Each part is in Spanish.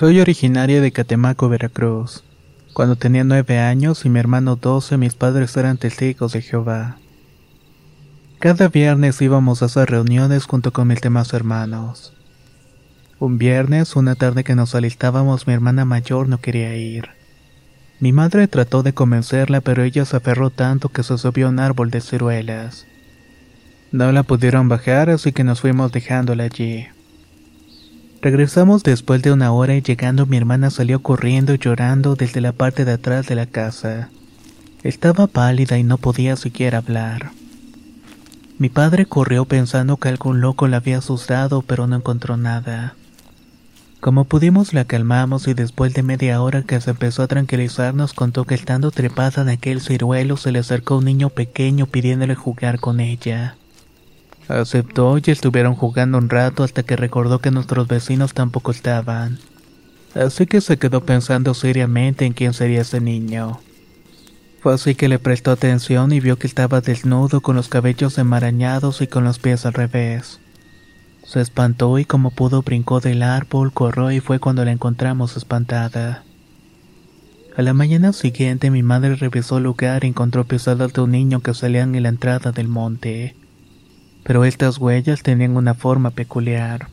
Soy originaria de Catemaco, Veracruz. Cuando tenía nueve años y mi hermano doce, mis padres eran testigos de Jehová. Cada viernes íbamos a esas reuniones junto con mis demás hermanos. Un viernes, una tarde que nos alistábamos, mi hermana mayor no quería ir. Mi madre trató de convencerla, pero ella se aferró tanto que se subió a un árbol de ciruelas. No la pudieron bajar, así que nos fuimos dejándola allí. Regresamos después de una hora y llegando mi hermana salió corriendo y llorando desde la parte de atrás de la casa. Estaba pálida y no podía siquiera hablar. Mi padre corrió pensando que algún loco la había asustado, pero no encontró nada. Como pudimos la calmamos y después de media hora que se empezó a tranquilizar nos contó que estando trepada en aquel ciruelo se le acercó un niño pequeño pidiéndole jugar con ella. Aceptó y estuvieron jugando un rato hasta que recordó que nuestros vecinos tampoco estaban. Así que se quedó pensando seriamente en quién sería ese niño. Fue así que le prestó atención y vio que estaba desnudo con los cabellos enmarañados y con los pies al revés. Se espantó y como pudo brincó del árbol, corrió y fue cuando la encontramos espantada. A la mañana siguiente mi madre revisó el lugar y encontró pisadas de un niño que salían en la entrada del monte pero estas huellas tenían una forma peculiar.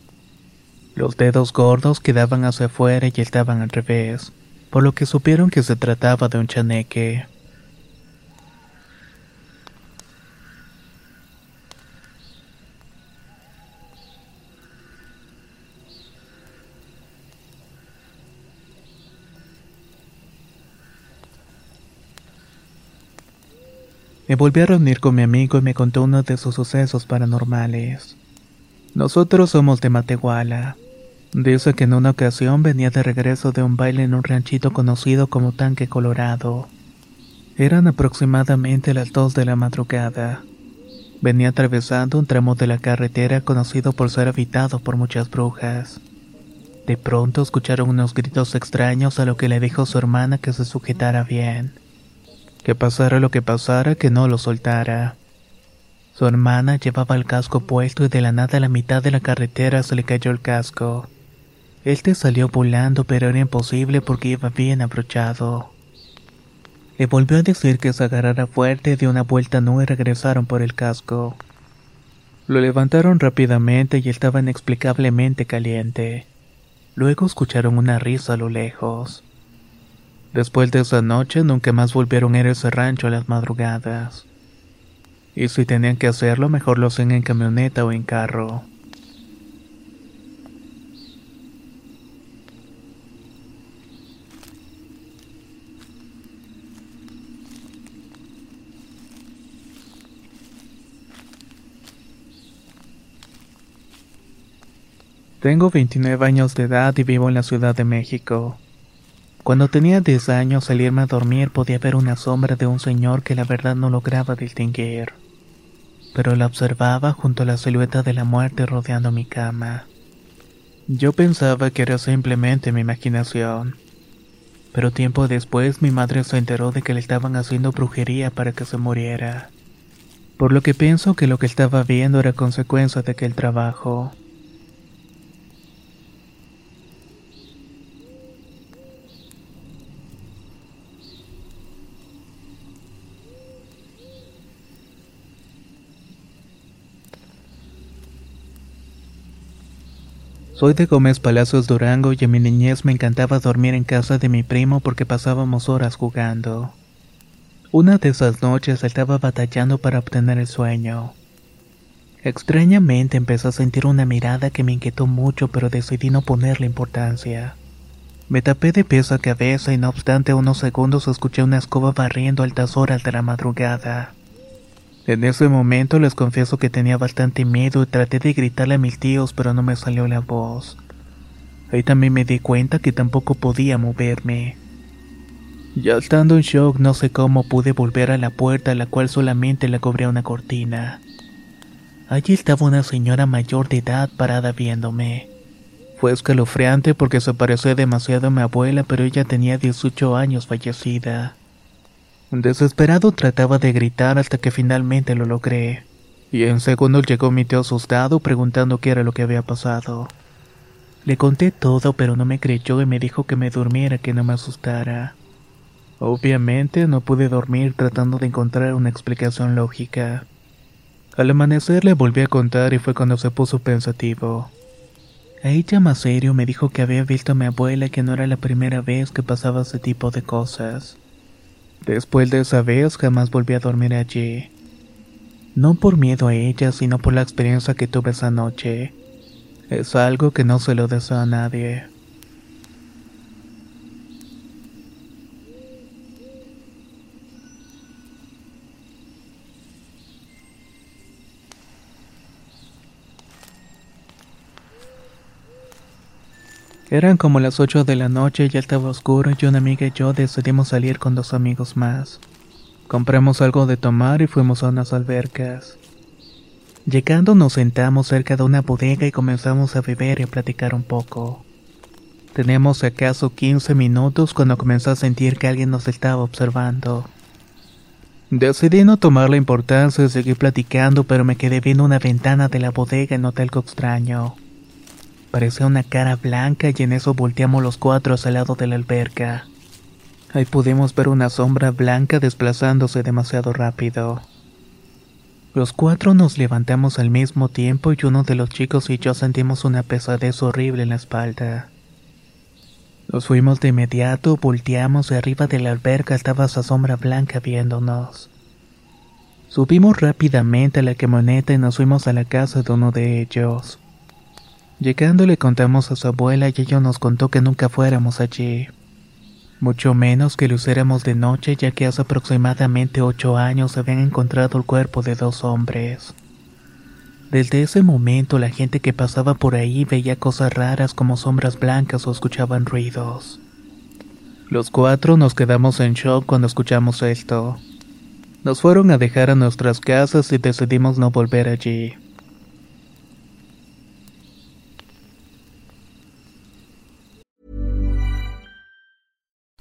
Los dedos gordos quedaban hacia afuera y estaban al revés, por lo que supieron que se trataba de un chaneque. Me volví a reunir con mi amigo y me contó uno de sus sucesos paranormales. Nosotros somos de Matehuala. Dice que en una ocasión venía de regreso de un baile en un ranchito conocido como Tanque Colorado. Eran aproximadamente las dos de la madrugada. Venía atravesando un tramo de la carretera conocido por ser habitado por muchas brujas. De pronto escucharon unos gritos extraños a lo que le dijo su hermana que se sujetara bien que pasara lo que pasara, que no lo soltara. Su hermana llevaba el casco puesto y de la nada a la mitad de la carretera se le cayó el casco. Este salió volando, pero era imposible porque iba bien abrochado. Le volvió a decir que se agarrara fuerte, dio una vuelta no regresaron por el casco. Lo levantaron rápidamente y estaba inexplicablemente caliente. Luego escucharon una risa a lo lejos. Después de esa noche nunca más volvieron a ir a ese rancho a las madrugadas. Y si tenían que hacerlo, mejor lo hacían en camioneta o en carro. Tengo 29 años de edad y vivo en la Ciudad de México. Cuando tenía 10 años, al irme a dormir podía ver una sombra de un señor que la verdad no lograba distinguir. Pero la observaba junto a la silueta de la muerte rodeando mi cama. Yo pensaba que era simplemente mi imaginación. Pero tiempo después mi madre se enteró de que le estaban haciendo brujería para que se muriera. Por lo que pienso que lo que estaba viendo era consecuencia de aquel trabajo. Soy de Gómez Palacios Durango y en mi niñez me encantaba dormir en casa de mi primo porque pasábamos horas jugando. Una de esas noches estaba batallando para obtener el sueño. Extrañamente empecé a sentir una mirada que me inquietó mucho, pero decidí no ponerle importancia. Me tapé de pies a cabeza y no obstante unos segundos escuché una escoba barriendo altas horas de la madrugada. En ese momento les confieso que tenía bastante miedo y traté de gritarle a mis tíos pero no me salió la voz. Ahí también me di cuenta que tampoco podía moverme. Ya estando en shock no sé cómo pude volver a la puerta a la cual solamente la cubría una cortina. Allí estaba una señora mayor de edad parada viéndome. Fue escalofriante porque se parecía demasiado a mi abuela, pero ella tenía 18 años fallecida. Desesperado trataba de gritar hasta que finalmente lo logré. Y en segundos llegó mi tío asustado preguntando qué era lo que había pasado. Le conté todo, pero no me creyó y me dijo que me durmiera, que no me asustara. Obviamente no pude dormir tratando de encontrar una explicación lógica. Al amanecer le volví a contar y fue cuando se puso pensativo. A ella más serio me dijo que había visto a mi abuela y que no era la primera vez que pasaba ese tipo de cosas. Después de esa vez jamás volví a dormir allí. No por miedo a ella, sino por la experiencia que tuve esa noche. Es algo que no se lo deseo a nadie. Eran como las 8 de la noche, ya estaba oscuro y una amiga y yo decidimos salir con dos amigos más. Compramos algo de tomar y fuimos a unas albercas. Llegando nos sentamos cerca de una bodega y comenzamos a beber y a platicar un poco. Teníamos acaso 15 minutos cuando comenzó a sentir que alguien nos estaba observando. Decidí no tomar la importancia de seguir platicando, pero me quedé viendo una ventana de la bodega y noté algo extraño. Parecía una cara blanca y en eso volteamos los cuatro hacia el lado de la alberca. Ahí pudimos ver una sombra blanca desplazándose demasiado rápido. Los cuatro nos levantamos al mismo tiempo y uno de los chicos y yo sentimos una pesadez horrible en la espalda. Nos fuimos de inmediato, volteamos y arriba de la alberca estaba esa sombra blanca viéndonos. Subimos rápidamente a la camioneta y nos fuimos a la casa de uno de ellos. Llegando le contamos a su abuela y ella nos contó que nunca fuéramos allí. Mucho menos que lo hiciéramos de noche ya que hace aproximadamente ocho años habían encontrado el cuerpo de dos hombres. Desde ese momento la gente que pasaba por ahí veía cosas raras como sombras blancas o escuchaban ruidos. Los cuatro nos quedamos en shock cuando escuchamos esto. Nos fueron a dejar a nuestras casas y decidimos no volver allí.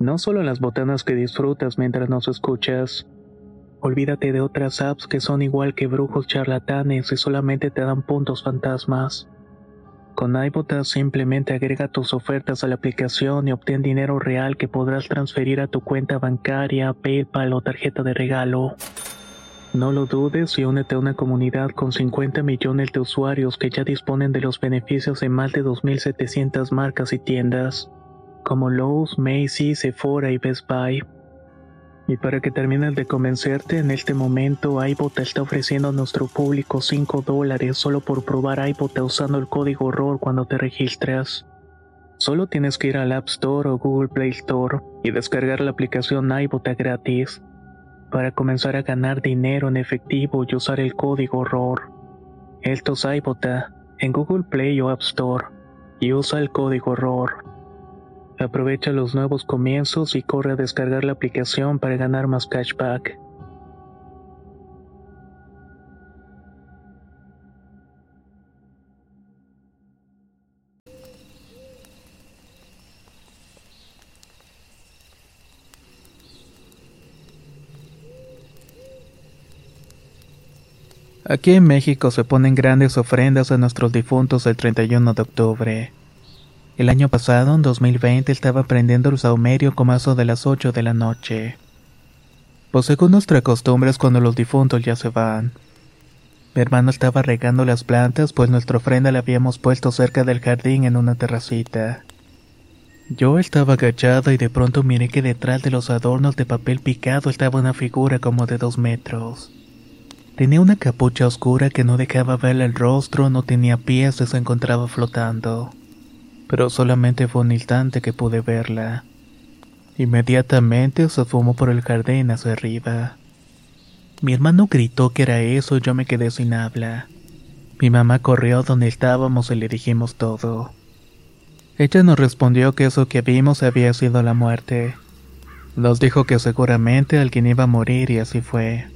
No solo las botanas que disfrutas mientras nos escuchas. Olvídate de otras apps que son igual que brujos charlatanes y solamente te dan puntos fantasmas. Con iBota simplemente agrega tus ofertas a la aplicación y obtén dinero real que podrás transferir a tu cuenta bancaria, PayPal o tarjeta de regalo. No lo dudes y únete a una comunidad con 50 millones de usuarios que ya disponen de los beneficios de más de 2.700 marcas y tiendas, como Lowe's, Macy's, Sephora y Best Buy. Y para que termines de convencerte, en este momento iBot está ofreciendo a nuestro público 5 dólares solo por probar iBot usando el código ROR cuando te registras. Solo tienes que ir al App Store o Google Play Store y descargar la aplicación iBota gratis para comenzar a ganar dinero en efectivo y usar el código ROR. Esto es iBota en Google Play o App Store y usa el código ROR. Aprovecha los nuevos comienzos y corre a descargar la aplicación para ganar más cashback. Aquí en México se ponen grandes ofrendas a nuestros difuntos el 31 de octubre. El año pasado, en 2020, estaba prendiendo el saumerio como eso de las 8 de la noche. Pues según nuestra costumbre es cuando los difuntos ya se van. Mi hermano estaba regando las plantas, pues nuestra ofrenda la habíamos puesto cerca del jardín en una terracita. Yo estaba agachada y de pronto miré que detrás de los adornos de papel picado estaba una figura como de dos metros. Tenía una capucha oscura que no dejaba ver el rostro, no tenía pies y se encontraba flotando. Pero solamente fue un instante que pude verla. Inmediatamente se fumó por el jardín hacia arriba. Mi hermano gritó que era eso y yo me quedé sin habla. Mi mamá corrió donde estábamos y le dijimos todo. Ella nos respondió que eso que vimos había sido la muerte. Nos dijo que seguramente alguien iba a morir y así fue.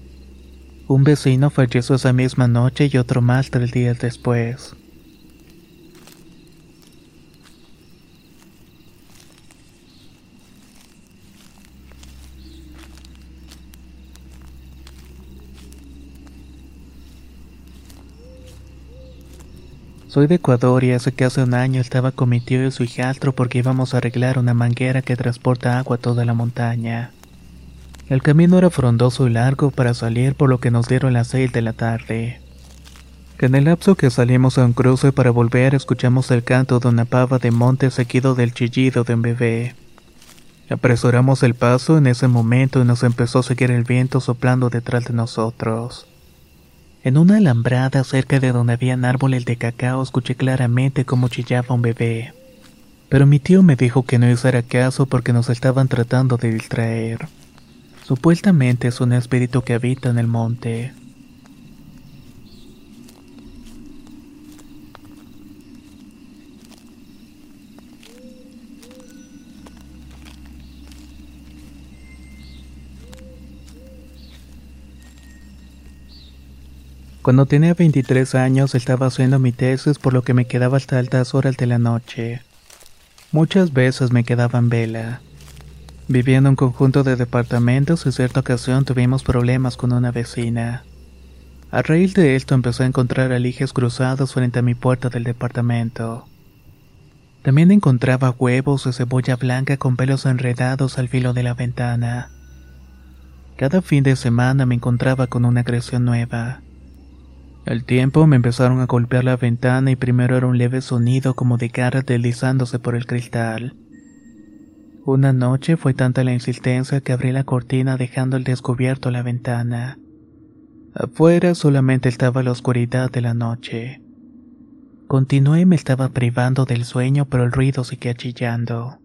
Un vecino falleció esa misma noche y otro más tres días después. Soy de Ecuador y hace hace un año estaba con mi tío y su hijastro porque íbamos a arreglar una manguera que transporta agua a toda la montaña. El camino era frondoso y largo para salir por lo que nos dieron las seis de la tarde. En el lapso que salimos a un cruce para volver escuchamos el canto de una pava de monte seguido del chillido de un bebé. Apresuramos el paso en ese momento y nos empezó a seguir el viento soplando detrás de nosotros. En una alambrada cerca de donde habían árboles de cacao escuché claramente cómo chillaba un bebé. Pero mi tío me dijo que no hiciera caso porque nos estaban tratando de distraer. Supuestamente es un espíritu que habita en el monte. Cuando tenía 23 años estaba haciendo mi tesis por lo que me quedaba hasta altas horas de la noche. Muchas veces me quedaba en vela. Vivía en un conjunto de departamentos y cierta ocasión tuvimos problemas con una vecina. A raíz de esto empecé a encontrar alijes cruzados frente a mi puerta del departamento. También encontraba huevos de cebolla blanca con pelos enredados al filo de la ventana. Cada fin de semana me encontraba con una agresión nueva. Al tiempo me empezaron a golpear la ventana y primero era un leve sonido como de garras deslizándose por el cristal. Una noche fue tanta la insistencia que abrí la cortina dejando al descubierto la ventana. Afuera solamente estaba la oscuridad de la noche. Continué y me estaba privando del sueño, pero el ruido seguía chillando.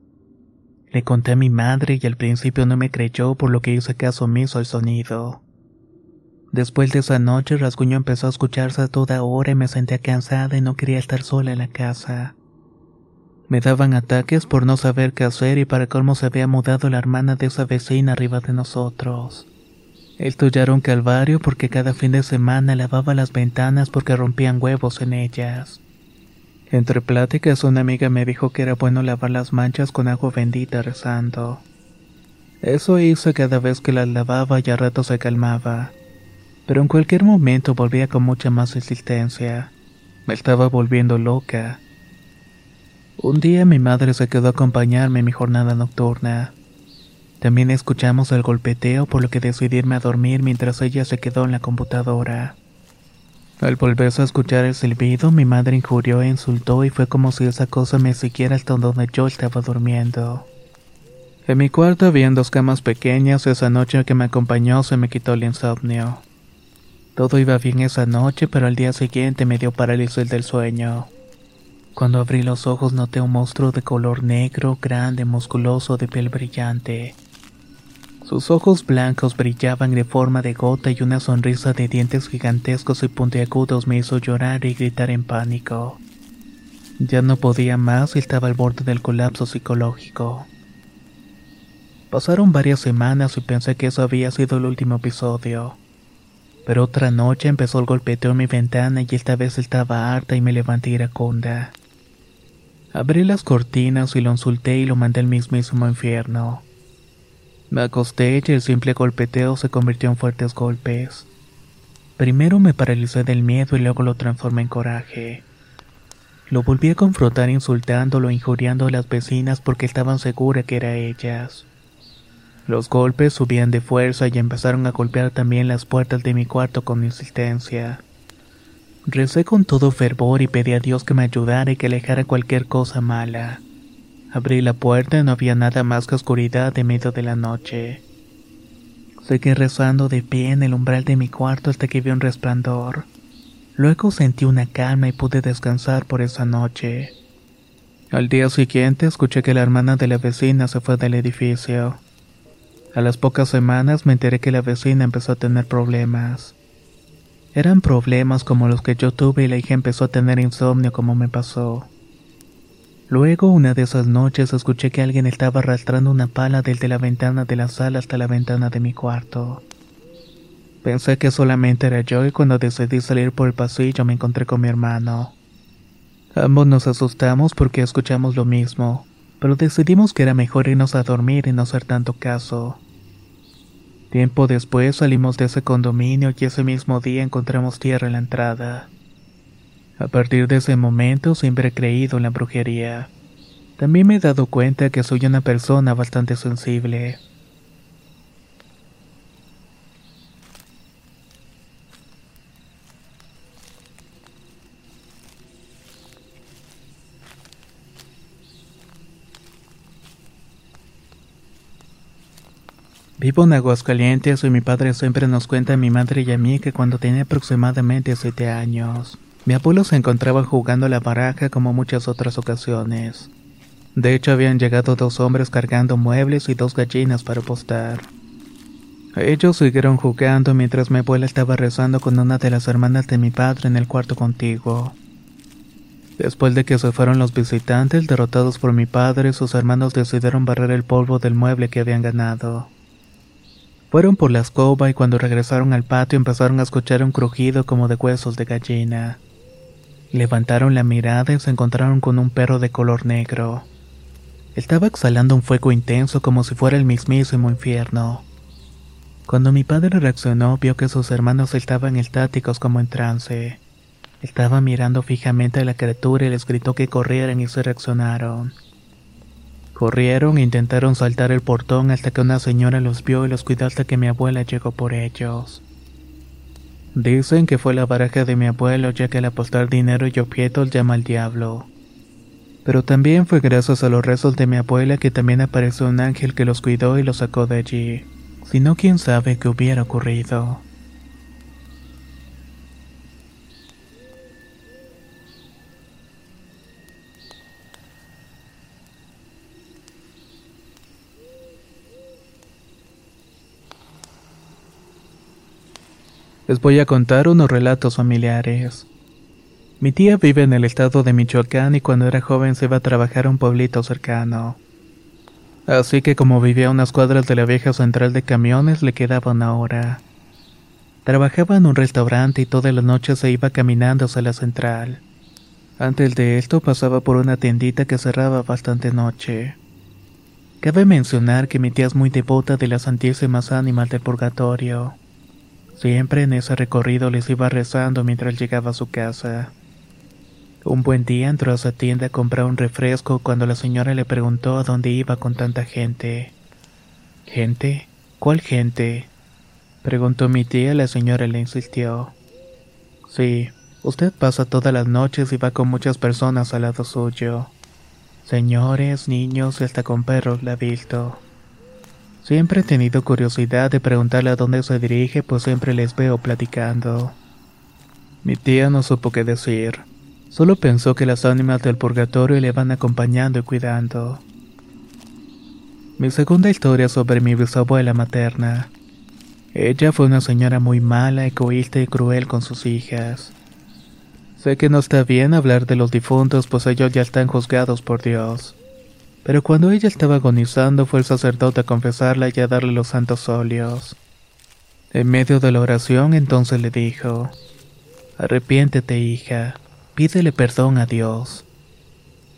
Le conté a mi madre y al principio no me creyó por lo que hice caso omiso al sonido. Después de esa noche, rasguño empezó a escucharse a toda hora y me sentía cansada y no quería estar sola en la casa. Me daban ataques por no saber qué hacer y para cómo se había mudado la hermana de esa vecina arriba de nosotros. Esto ya era un calvario porque cada fin de semana lavaba las ventanas porque rompían huevos en ellas. Entre pláticas una amiga me dijo que era bueno lavar las manchas con agua bendita rezando. Eso hice cada vez que las lavaba y a rato se calmaba. Pero en cualquier momento volvía con mucha más insistencia. Me estaba volviendo loca. Un día mi madre se quedó a acompañarme en mi jornada nocturna. También escuchamos el golpeteo por lo que decidí irme a dormir mientras ella se quedó en la computadora. Al volverse a escuchar el silbido, mi madre injurió e insultó y fue como si esa cosa me siguiera hasta donde yo estaba durmiendo. En mi cuarto había dos camas pequeñas, esa noche que me acompañó se me quitó el insomnio. Todo iba bien esa noche, pero al día siguiente me dio parálisis del sueño. Cuando abrí los ojos noté un monstruo de color negro, grande, musculoso, de piel brillante. Sus ojos blancos brillaban de forma de gota y una sonrisa de dientes gigantescos y puntiagudos me hizo llorar y gritar en pánico. Ya no podía más y estaba al borde del colapso psicológico. Pasaron varias semanas y pensé que eso había sido el último episodio. Pero otra noche empezó el golpeteo en mi ventana y esta vez estaba harta y me levanté iraconda. Abrí las cortinas y lo insulté y lo mandé al mismísimo infierno. Me acosté y el simple golpeteo se convirtió en fuertes golpes. Primero me paralicé del miedo y luego lo transformé en coraje. Lo volví a confrontar insultándolo injuriando a las vecinas porque estaban seguras que era ellas. Los golpes subían de fuerza y empezaron a golpear también las puertas de mi cuarto con insistencia. Recé con todo fervor y pedí a Dios que me ayudara y que alejara cualquier cosa mala. Abrí la puerta y no había nada más que oscuridad en medio de la noche. Seguí rezando de pie en el umbral de mi cuarto hasta que vi un resplandor. Luego sentí una calma y pude descansar por esa noche. Al día siguiente escuché que la hermana de la vecina se fue del edificio. A las pocas semanas me enteré que la vecina empezó a tener problemas. Eran problemas como los que yo tuve y la hija empezó a tener insomnio como me pasó. Luego, una de esas noches, escuché que alguien estaba arrastrando una pala desde la ventana de la sala hasta la ventana de mi cuarto. Pensé que solamente era yo y cuando decidí salir por el pasillo me encontré con mi hermano. Ambos nos asustamos porque escuchamos lo mismo, pero decidimos que era mejor irnos a dormir y no hacer tanto caso. Tiempo después salimos de ese condominio y ese mismo día encontramos tierra en la entrada. A partir de ese momento siempre he creído en la brujería. También me he dado cuenta que soy una persona bastante sensible. Vivo en Aguascalientes y mi padre siempre nos cuenta a mi madre y a mí que cuando tenía aproximadamente siete años, mi abuelo se encontraba jugando a la baraja como muchas otras ocasiones. De hecho, habían llegado dos hombres cargando muebles y dos gallinas para apostar. Ellos siguieron jugando mientras mi abuela estaba rezando con una de las hermanas de mi padre en el cuarto contiguo. Después de que se fueron los visitantes derrotados por mi padre, sus hermanos decidieron barrer el polvo del mueble que habían ganado. Fueron por la escoba y cuando regresaron al patio empezaron a escuchar un crujido como de huesos de gallina. Levantaron la mirada y se encontraron con un perro de color negro. Estaba exhalando un fuego intenso como si fuera el mismísimo infierno. Cuando mi padre reaccionó vio que sus hermanos estaban estáticos como en trance. Estaba mirando fijamente a la criatura y les gritó que corrieran y se reaccionaron. Corrieron e intentaron saltar el portón hasta que una señora los vio y los cuidó hasta que mi abuela llegó por ellos. Dicen que fue la baraja de mi abuelo ya que al apostar dinero y objetos llama al diablo. Pero también fue gracias a los rezos de mi abuela que también apareció un ángel que los cuidó y los sacó de allí. Si no, quién sabe qué hubiera ocurrido. Les voy a contar unos relatos familiares. Mi tía vive en el estado de Michoacán y cuando era joven se iba a trabajar a un pueblito cercano. Así que como vivía a unas cuadras de la vieja central de camiones le quedaba una hora. Trabajaba en un restaurante y todas las noches se iba caminando hacia la central. Antes de esto pasaba por una tiendita que cerraba bastante noche. Cabe mencionar que mi tía es muy devota de las santísimas ánimas del purgatorio. Siempre en ese recorrido les iba rezando mientras llegaba a su casa. Un buen día entró a su tienda a comprar un refresco cuando la señora le preguntó a dónde iba con tanta gente. ¿Gente? ¿Cuál gente? Preguntó mi tía, la señora le insistió. Sí, usted pasa todas las noches y va con muchas personas al lado suyo. Señores, niños y hasta con perros la ha visto. Siempre he tenido curiosidad de preguntarle a dónde se dirige, pues siempre les veo platicando. Mi tía no supo qué decir. Solo pensó que las ánimas del purgatorio le van acompañando y cuidando. Mi segunda historia sobre mi bisabuela materna. Ella fue una señora muy mala, egoísta y cruel con sus hijas. Sé que no está bien hablar de los difuntos, pues ellos ya están juzgados por Dios. Pero cuando ella estaba agonizando fue el sacerdote a confesarla y a darle los santos óleos. En medio de la oración entonces le dijo, Arrepiéntete, hija, pídele perdón a Dios.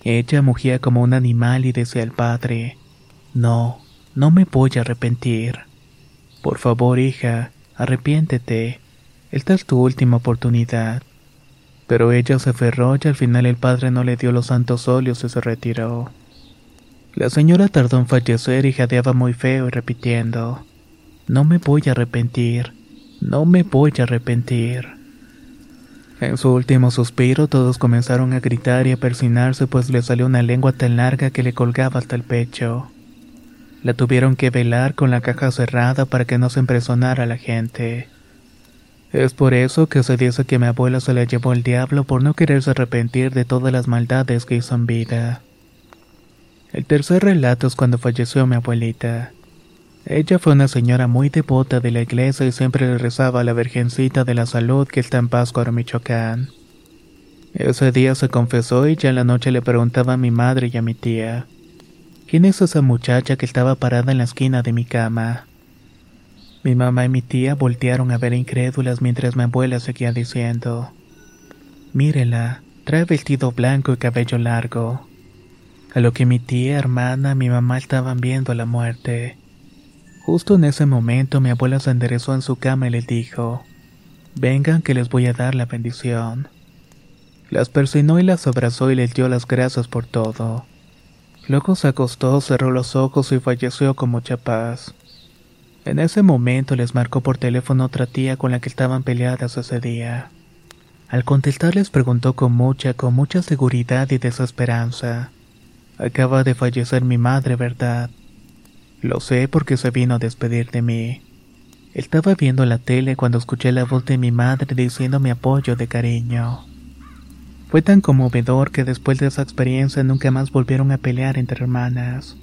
Ella mugía como un animal y decía al padre, No, no me voy a arrepentir. Por favor, hija, arrepiéntete. Esta es tu última oportunidad. Pero ella se aferró y al final el padre no le dio los santos óleos y se retiró. La señora tardó en fallecer y jadeaba muy feo y repitiendo, No me voy a arrepentir, no me voy a arrepentir. En su último suspiro todos comenzaron a gritar y a persinarse pues le salió una lengua tan larga que le colgaba hasta el pecho. La tuvieron que velar con la caja cerrada para que no se impresionara la gente. Es por eso que se dice que mi abuela se la llevó el diablo por no quererse arrepentir de todas las maldades que hizo en vida. El tercer relato es cuando falleció mi abuelita. Ella fue una señora muy devota de la iglesia y siempre le rezaba a la Virgencita de la Salud que está en Páscuaro, Michoacán. Ese día se confesó y ya en la noche le preguntaba a mi madre y a mi tía. ¿Quién es esa muchacha que estaba parada en la esquina de mi cama? Mi mamá y mi tía voltearon a ver incrédulas mientras mi abuela seguía diciendo, Mírela, trae vestido blanco y cabello largo. A lo que mi tía, hermana, mi mamá estaban viendo la muerte. Justo en ese momento mi abuela se enderezó en su cama y les dijo, Vengan que les voy a dar la bendición. Las persinó y las abrazó y les dio las gracias por todo. Luego se acostó, cerró los ojos y falleció con mucha paz. En ese momento les marcó por teléfono otra tía con la que estaban peleadas ese día. Al contestar les preguntó con mucha, con mucha seguridad y desesperanza. Acaba de fallecer mi madre, ¿verdad? Lo sé porque se vino a despedir de mí. Estaba viendo la tele cuando escuché la voz de mi madre diciendo mi apoyo de cariño. Fue tan conmovedor que después de esa experiencia nunca más volvieron a pelear entre hermanas.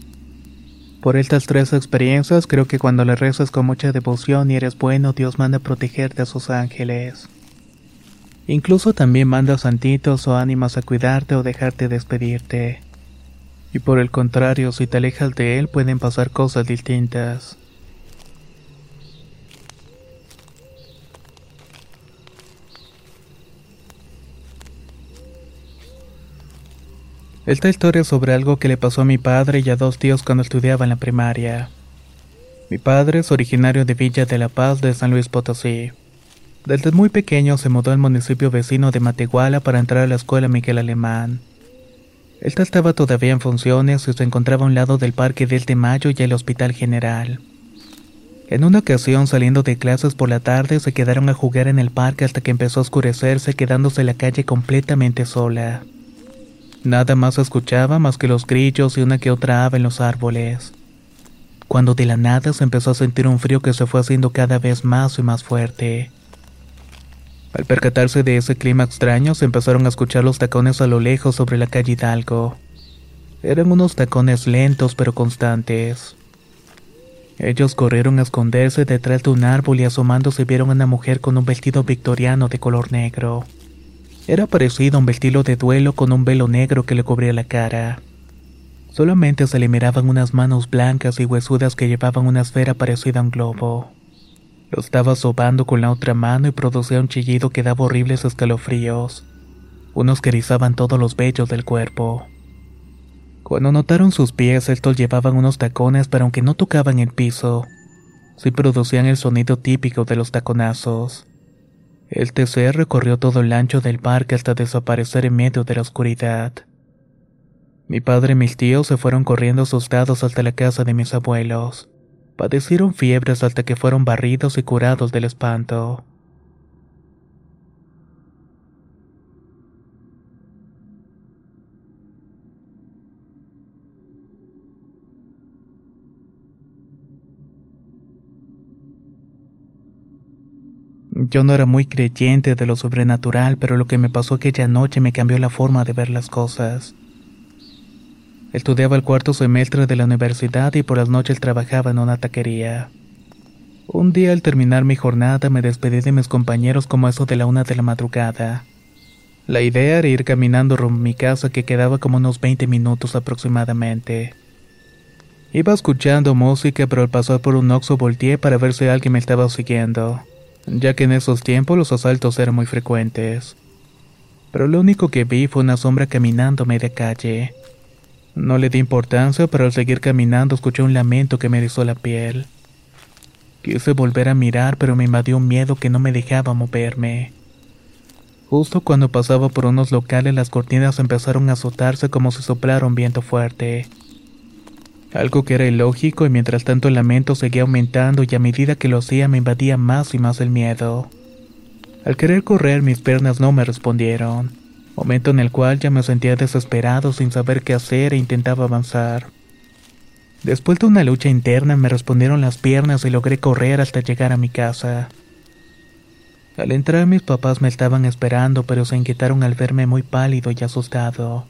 Por estas tres experiencias creo que cuando le rezas con mucha devoción y eres bueno, Dios manda a protegerte a sus ángeles. Incluso también manda santitos o ánimas a cuidarte o dejarte despedirte. Y por el contrario, si te alejas de él pueden pasar cosas distintas. Esta historia es sobre algo que le pasó a mi padre y a dos tíos cuando estudiaba en la primaria. Mi padre es originario de Villa de la Paz de San Luis Potosí. Desde muy pequeño se mudó al municipio vecino de Matehuala para entrar a la escuela Miguel Alemán. Esta estaba todavía en funciones y se encontraba a un lado del Parque 10 de Mayo y el Hospital General. En una ocasión, saliendo de clases por la tarde, se quedaron a jugar en el parque hasta que empezó a oscurecerse, quedándose la calle completamente sola. Nada más escuchaba más que los grillos y una que otra ave en los árboles. Cuando de la nada se empezó a sentir un frío que se fue haciendo cada vez más y más fuerte. Al percatarse de ese clima extraño, se empezaron a escuchar los tacones a lo lejos sobre la calle Hidalgo. Eran unos tacones lentos pero constantes. Ellos corrieron a esconderse detrás de un árbol y asomándose vieron a una mujer con un vestido victoriano de color negro. Era parecido a un vestido de duelo con un velo negro que le cubría la cara. Solamente se le miraban unas manos blancas y huesudas que llevaban una esfera parecida a un globo. Lo estaba sobando con la otra mano y producía un chillido que daba horribles escalofríos, unos que erizaban todos los vellos del cuerpo. Cuando notaron sus pies, estos llevaban unos tacones, pero aunque no tocaban el piso, sí producían el sonido típico de los taconazos. El TC recorrió todo el ancho del parque hasta desaparecer en medio de la oscuridad. Mi padre y mis tíos se fueron corriendo asustados hasta la casa de mis abuelos. Padecieron fiebres hasta que fueron barridos y curados del espanto. Yo no era muy creyente de lo sobrenatural, pero lo que me pasó aquella noche me cambió la forma de ver las cosas. Estudiaba el cuarto semestre de la universidad y por las noches trabajaba en una taquería. Un día al terminar mi jornada me despedí de mis compañeros como eso de la una de la madrugada. La idea era ir caminando rumbo a mi casa que quedaba como unos 20 minutos aproximadamente. Iba escuchando música pero al pasar por un oxo volteé para ver si alguien me estaba siguiendo ya que en esos tiempos los asaltos eran muy frecuentes. Pero lo único que vi fue una sombra caminando a media calle. No le di importancia, pero al seguir caminando escuché un lamento que me erizó la piel. Quise volver a mirar, pero me invadió un miedo que no me dejaba moverme. Justo cuando pasaba por unos locales las cortinas empezaron a azotarse como si soplara un viento fuerte. Algo que era ilógico y mientras tanto el lamento seguía aumentando y a medida que lo hacía me invadía más y más el miedo. Al querer correr mis piernas no me respondieron, momento en el cual ya me sentía desesperado sin saber qué hacer e intentaba avanzar. Después de una lucha interna me respondieron las piernas y logré correr hasta llegar a mi casa. Al entrar mis papás me estaban esperando pero se inquietaron al verme muy pálido y asustado.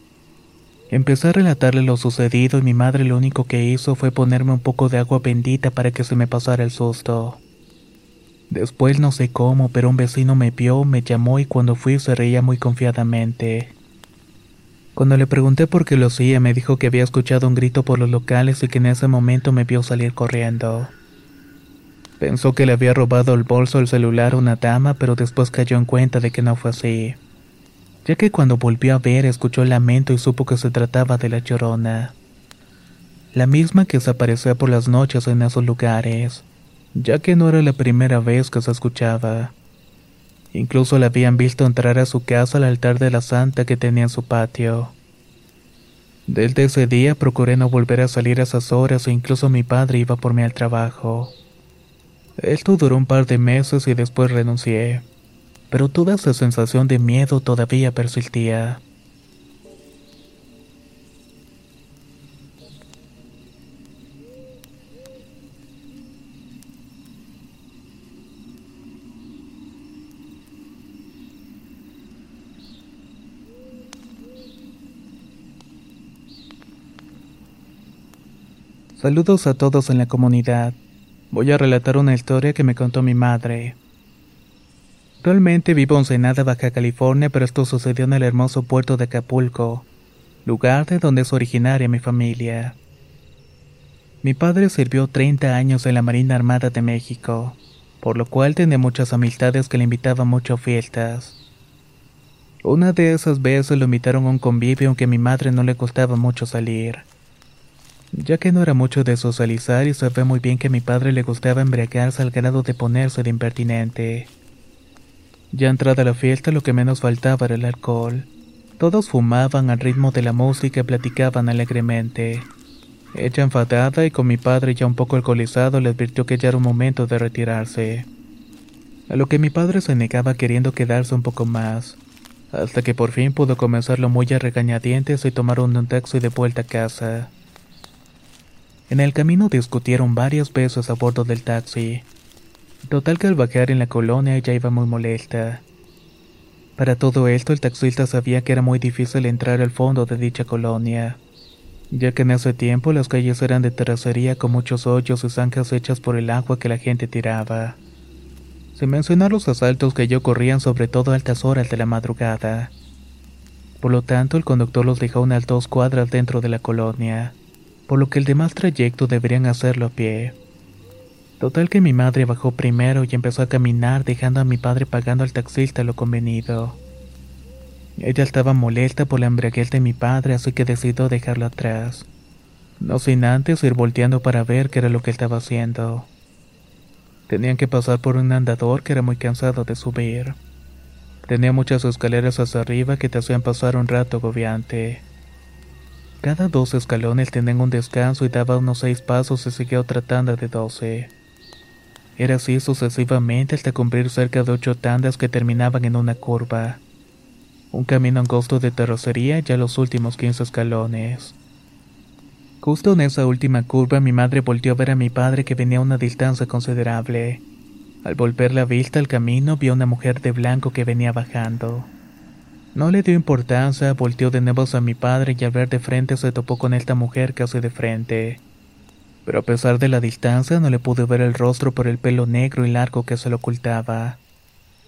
Empecé a relatarle lo sucedido y mi madre lo único que hizo fue ponerme un poco de agua bendita para que se me pasara el susto. Después no sé cómo, pero un vecino me vio, me llamó y cuando fui se reía muy confiadamente. Cuando le pregunté por qué lo hacía, me dijo que había escuchado un grito por los locales y que en ese momento me vio salir corriendo. Pensó que le había robado el bolso el celular a una dama, pero después cayó en cuenta de que no fue así ya que cuando volvió a ver escuchó el lamento y supo que se trataba de la llorona. La misma que se aparecía por las noches en esos lugares, ya que no era la primera vez que se escuchaba. Incluso la habían visto entrar a su casa al altar de la santa que tenía en su patio. Desde ese día procuré no volver a salir a esas horas e incluso mi padre iba por mí al trabajo. Esto duró un par de meses y después renuncié pero toda esa sensación de miedo todavía persistía. Saludos a todos en la comunidad. Voy a relatar una historia que me contó mi madre. Realmente vivo en Ensenada, Baja California, pero esto sucedió en el hermoso puerto de Acapulco, lugar de donde es originaria mi familia. Mi padre sirvió 30 años en la Marina Armada de México, por lo cual tenía muchas amistades que le invitaban mucho a fiestas. Una de esas veces lo invitaron a un convivio aunque mi madre no le costaba mucho salir, ya que no era mucho de socializar y ve muy bien que a mi padre le gustaba embriagarse al grado de ponerse de impertinente. Ya entrada la fiesta lo que menos faltaba era el alcohol. Todos fumaban al ritmo de la música y platicaban alegremente. Ella enfadada y con mi padre ya un poco alcoholizado le advirtió que ya era un momento de retirarse. A lo que mi padre se negaba queriendo quedarse un poco más, hasta que por fin pudo comenzarlo muy a regañadientes y tomaron un taxi de vuelta a casa. En el camino discutieron varias veces a bordo del taxi. Total que al bajar en la colonia ella iba muy molesta. Para todo esto el taxista sabía que era muy difícil entrar al fondo de dicha colonia, ya que en ese tiempo las calles eran de terracería con muchos hoyos y zanjas hechas por el agua que la gente tiraba. Sin mencionar los asaltos que yo corrían sobre todo a altas horas de la madrugada. Por lo tanto, el conductor los dejó unas dos cuadras dentro de la colonia, por lo que el demás trayecto deberían hacerlo a pie. Total que mi madre bajó primero y empezó a caminar dejando a mi padre pagando al taxista lo convenido. Ella estaba molesta por la embriaguez de mi padre, así que decidió dejarlo atrás. No sin antes ir volteando para ver qué era lo que estaba haciendo. Tenían que pasar por un andador que era muy cansado de subir. Tenía muchas escaleras hacia arriba que te hacían pasar un rato agobiante. Cada dos escalones tenían un descanso y daba unos seis pasos y seguía otra tanda de doce. Era así sucesivamente hasta cumplir cerca de ocho tandas que terminaban en una curva. Un camino angosto de terracería ya los últimos quince escalones. Justo en esa última curva mi madre volteó a ver a mi padre que venía a una distancia considerable. Al volver la vista al camino vio a una mujer de blanco que venía bajando. No le dio importancia, volteó de nuevo a mi padre y al ver de frente se topó con esta mujer casi de frente. Pero a pesar de la distancia no le pude ver el rostro por el pelo negro y largo que se lo ocultaba.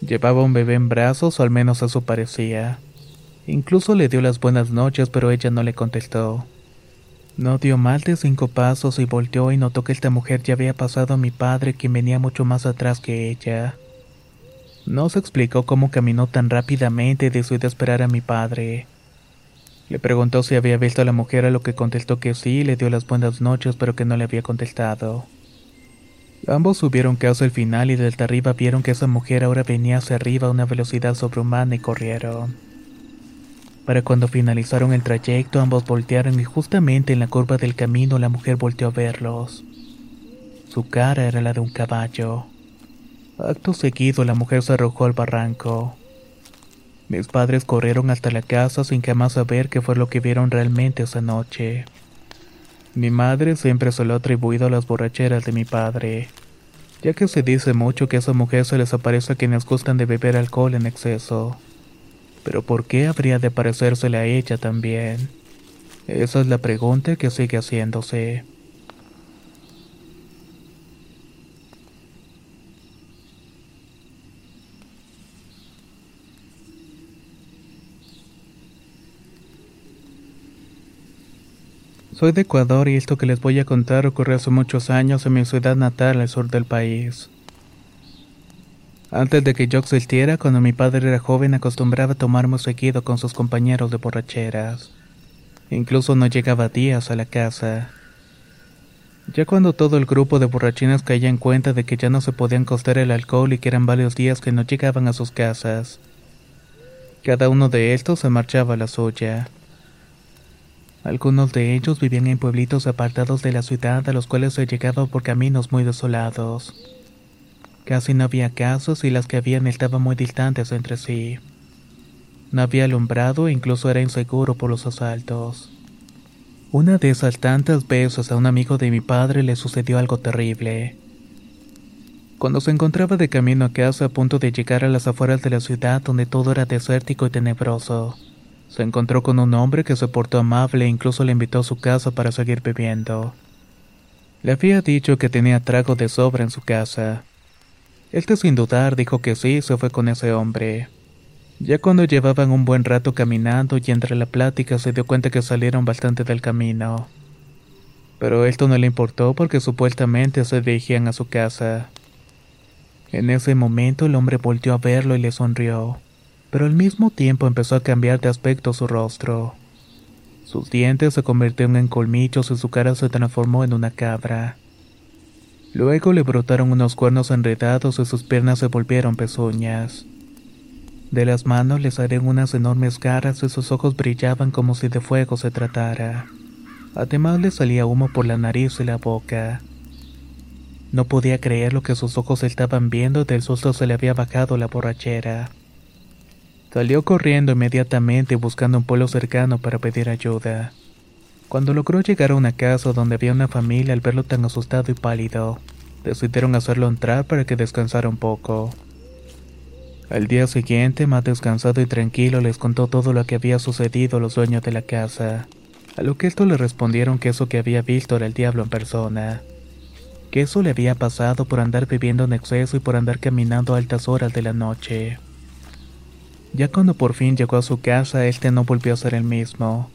Llevaba un bebé en brazos, o al menos eso parecía. Incluso le dio las buenas noches, pero ella no le contestó. No dio mal de cinco pasos y volteó y notó que esta mujer ya había pasado a mi padre, quien venía mucho más atrás que ella. No se explicó cómo caminó tan rápidamente y decidió esperar a mi padre. Le preguntó si había visto a la mujer, a lo que contestó que sí, le dio las buenas noches, pero que no le había contestado. Ambos subieron casi al final y desde arriba vieron que esa mujer ahora venía hacia arriba a una velocidad sobrehumana y corrieron. Para cuando finalizaron el trayecto, ambos voltearon y justamente en la curva del camino la mujer volteó a verlos. Su cara era la de un caballo. Acto seguido, la mujer se arrojó al barranco. Mis padres corrieron hasta la casa sin jamás saber qué fue lo que vieron realmente esa noche. Mi madre siempre se lo ha atribuido a las borracheras de mi padre, ya que se dice mucho que a esa mujer se les aparece a quienes gustan de beber alcohol en exceso. Pero ¿por qué habría de parecérsele a ella también? Esa es la pregunta que sigue haciéndose. Soy de Ecuador y esto que les voy a contar ocurrió hace muchos años en mi ciudad natal al sur del país. Antes de que yo existiera, cuando mi padre era joven, acostumbraba a tomar muy seguido con sus compañeros de borracheras. Incluso no llegaba días a la casa. Ya cuando todo el grupo de borrachines caía en cuenta de que ya no se podían costar el alcohol y que eran varios días que no llegaban a sus casas, cada uno de estos se marchaba a la suya. Algunos de ellos vivían en pueblitos apartados de la ciudad a los cuales se llegaba por caminos muy desolados. Casi no había casas y las que habían estaban muy distantes entre sí. No había alumbrado e incluso era inseguro por los asaltos. Una de esas tantas veces a un amigo de mi padre le sucedió algo terrible. Cuando se encontraba de camino a casa a punto de llegar a las afueras de la ciudad donde todo era desértico y tenebroso, se encontró con un hombre que se portó amable e incluso le invitó a su casa para seguir bebiendo. Le había dicho que tenía trago de sobra en su casa. Este sin dudar dijo que sí y se fue con ese hombre. Ya cuando llevaban un buen rato caminando y entre la plática se dio cuenta que salieron bastante del camino. Pero esto no le importó porque supuestamente se dirigían a su casa. En ese momento el hombre volteó a verlo y le sonrió pero al mismo tiempo empezó a cambiar de aspecto su rostro. Sus dientes se convirtieron en colmillos y su cara se transformó en una cabra. Luego le brotaron unos cuernos enredados y sus piernas se volvieron pezuñas. De las manos le salieron unas enormes garras y sus ojos brillaban como si de fuego se tratara. Además le salía humo por la nariz y la boca. No podía creer lo que sus ojos estaban viendo y del susto se le había bajado la borrachera. Salió corriendo inmediatamente buscando un pueblo cercano para pedir ayuda. Cuando logró llegar a una casa donde había una familia al verlo tan asustado y pálido, decidieron hacerlo entrar para que descansara un poco. Al día siguiente, más descansado y tranquilo, les contó todo lo que había sucedido a los dueños de la casa, a lo que estos le respondieron que eso que había visto era el diablo en persona, que eso le había pasado por andar bebiendo en exceso y por andar caminando a altas horas de la noche. Ya cuando por fin llegó a su casa, este no volvió a ser el mismo.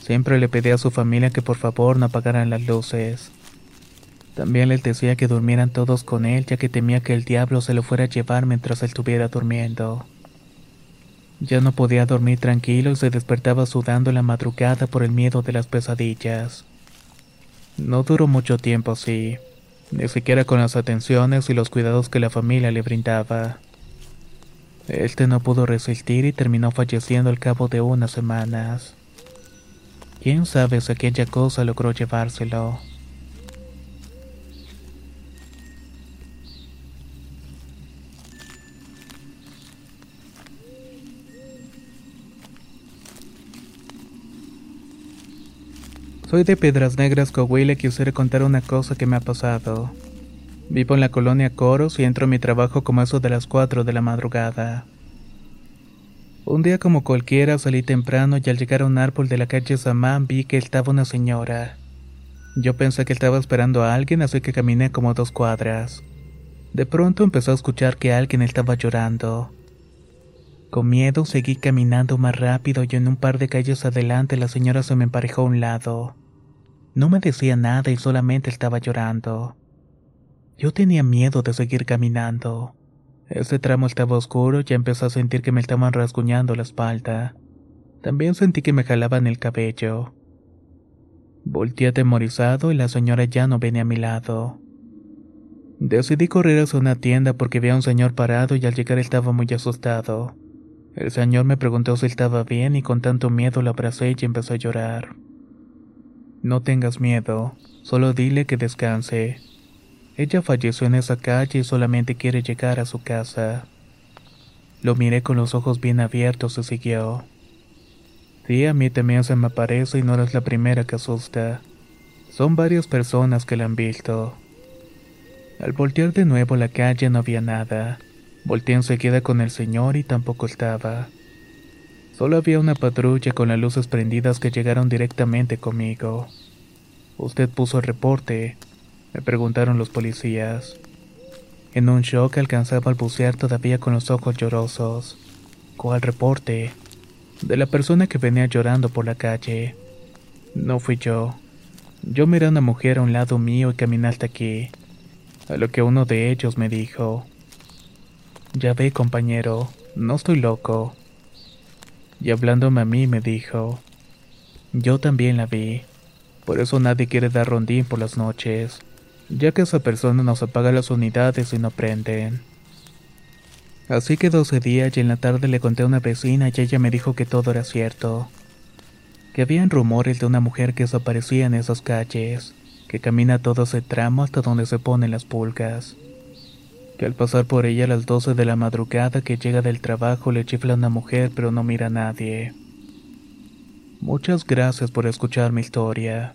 Siempre le pedía a su familia que por favor no apagaran las luces. También les decía que durmieran todos con él, ya que temía que el diablo se lo fuera a llevar mientras él estuviera durmiendo. Ya no podía dormir tranquilo y se despertaba sudando la madrugada por el miedo de las pesadillas. No duró mucho tiempo así, ni siquiera con las atenciones y los cuidados que la familia le brindaba. Este no pudo resistir y terminó falleciendo al cabo de unas semanas. Quién sabe si aquella cosa logró llevárselo. Soy de Piedras Negras, Coahuila y quisiera contar una cosa que me ha pasado. Vivo en la colonia Coros y entro a mi trabajo como eso de las 4 de la madrugada. Un día como cualquiera salí temprano y al llegar a un árbol de la calle Samán vi que estaba una señora. Yo pensé que estaba esperando a alguien así que caminé como dos cuadras. De pronto empezó a escuchar que alguien estaba llorando. Con miedo seguí caminando más rápido y en un par de calles adelante la señora se me emparejó a un lado. No me decía nada y solamente estaba llorando. Yo tenía miedo de seguir caminando. Este tramo estaba oscuro y empecé a sentir que me estaban rasguñando la espalda. También sentí que me jalaban el cabello. Volté atemorizado y la señora ya no venía a mi lado. Decidí correr hacia una tienda porque vi a un señor parado y al llegar estaba muy asustado. El señor me preguntó si estaba bien y con tanto miedo lo abracé y empezó a llorar. No tengas miedo, solo dile que descanse. Ella falleció en esa calle y solamente quiere llegar a su casa. Lo miré con los ojos bien abiertos y siguió. Sí, a mí también se me aparece y no eres la primera que asusta. Son varias personas que la han visto. Al voltear de nuevo la calle no había nada. Volteé enseguida con el señor y tampoco estaba. Solo había una patrulla con las luces prendidas que llegaron directamente conmigo. Usted puso el reporte, me preguntaron los policías. En un shock alcanzaba al bucear todavía con los ojos llorosos. ¿Cuál reporte? De la persona que venía llorando por la calle. No fui yo. Yo miré a una mujer a un lado mío y caminé hasta aquí. A lo que uno de ellos me dijo. Ya ve, compañero, no estoy loco. Y hablándome a mí me dijo, yo también la vi. Por eso nadie quiere dar rondín por las noches, ya que esa persona nos apaga las unidades y no prenden. Así que doce días y en la tarde le conté a una vecina y ella me dijo que todo era cierto. Que habían rumores de una mujer que desaparecía en esas calles, que camina todo ese tramo hasta donde se ponen las pulgas que al pasar por ella a las 12 de la madrugada que llega del trabajo le chifla a una mujer pero no mira a nadie. Muchas gracias por escuchar mi historia.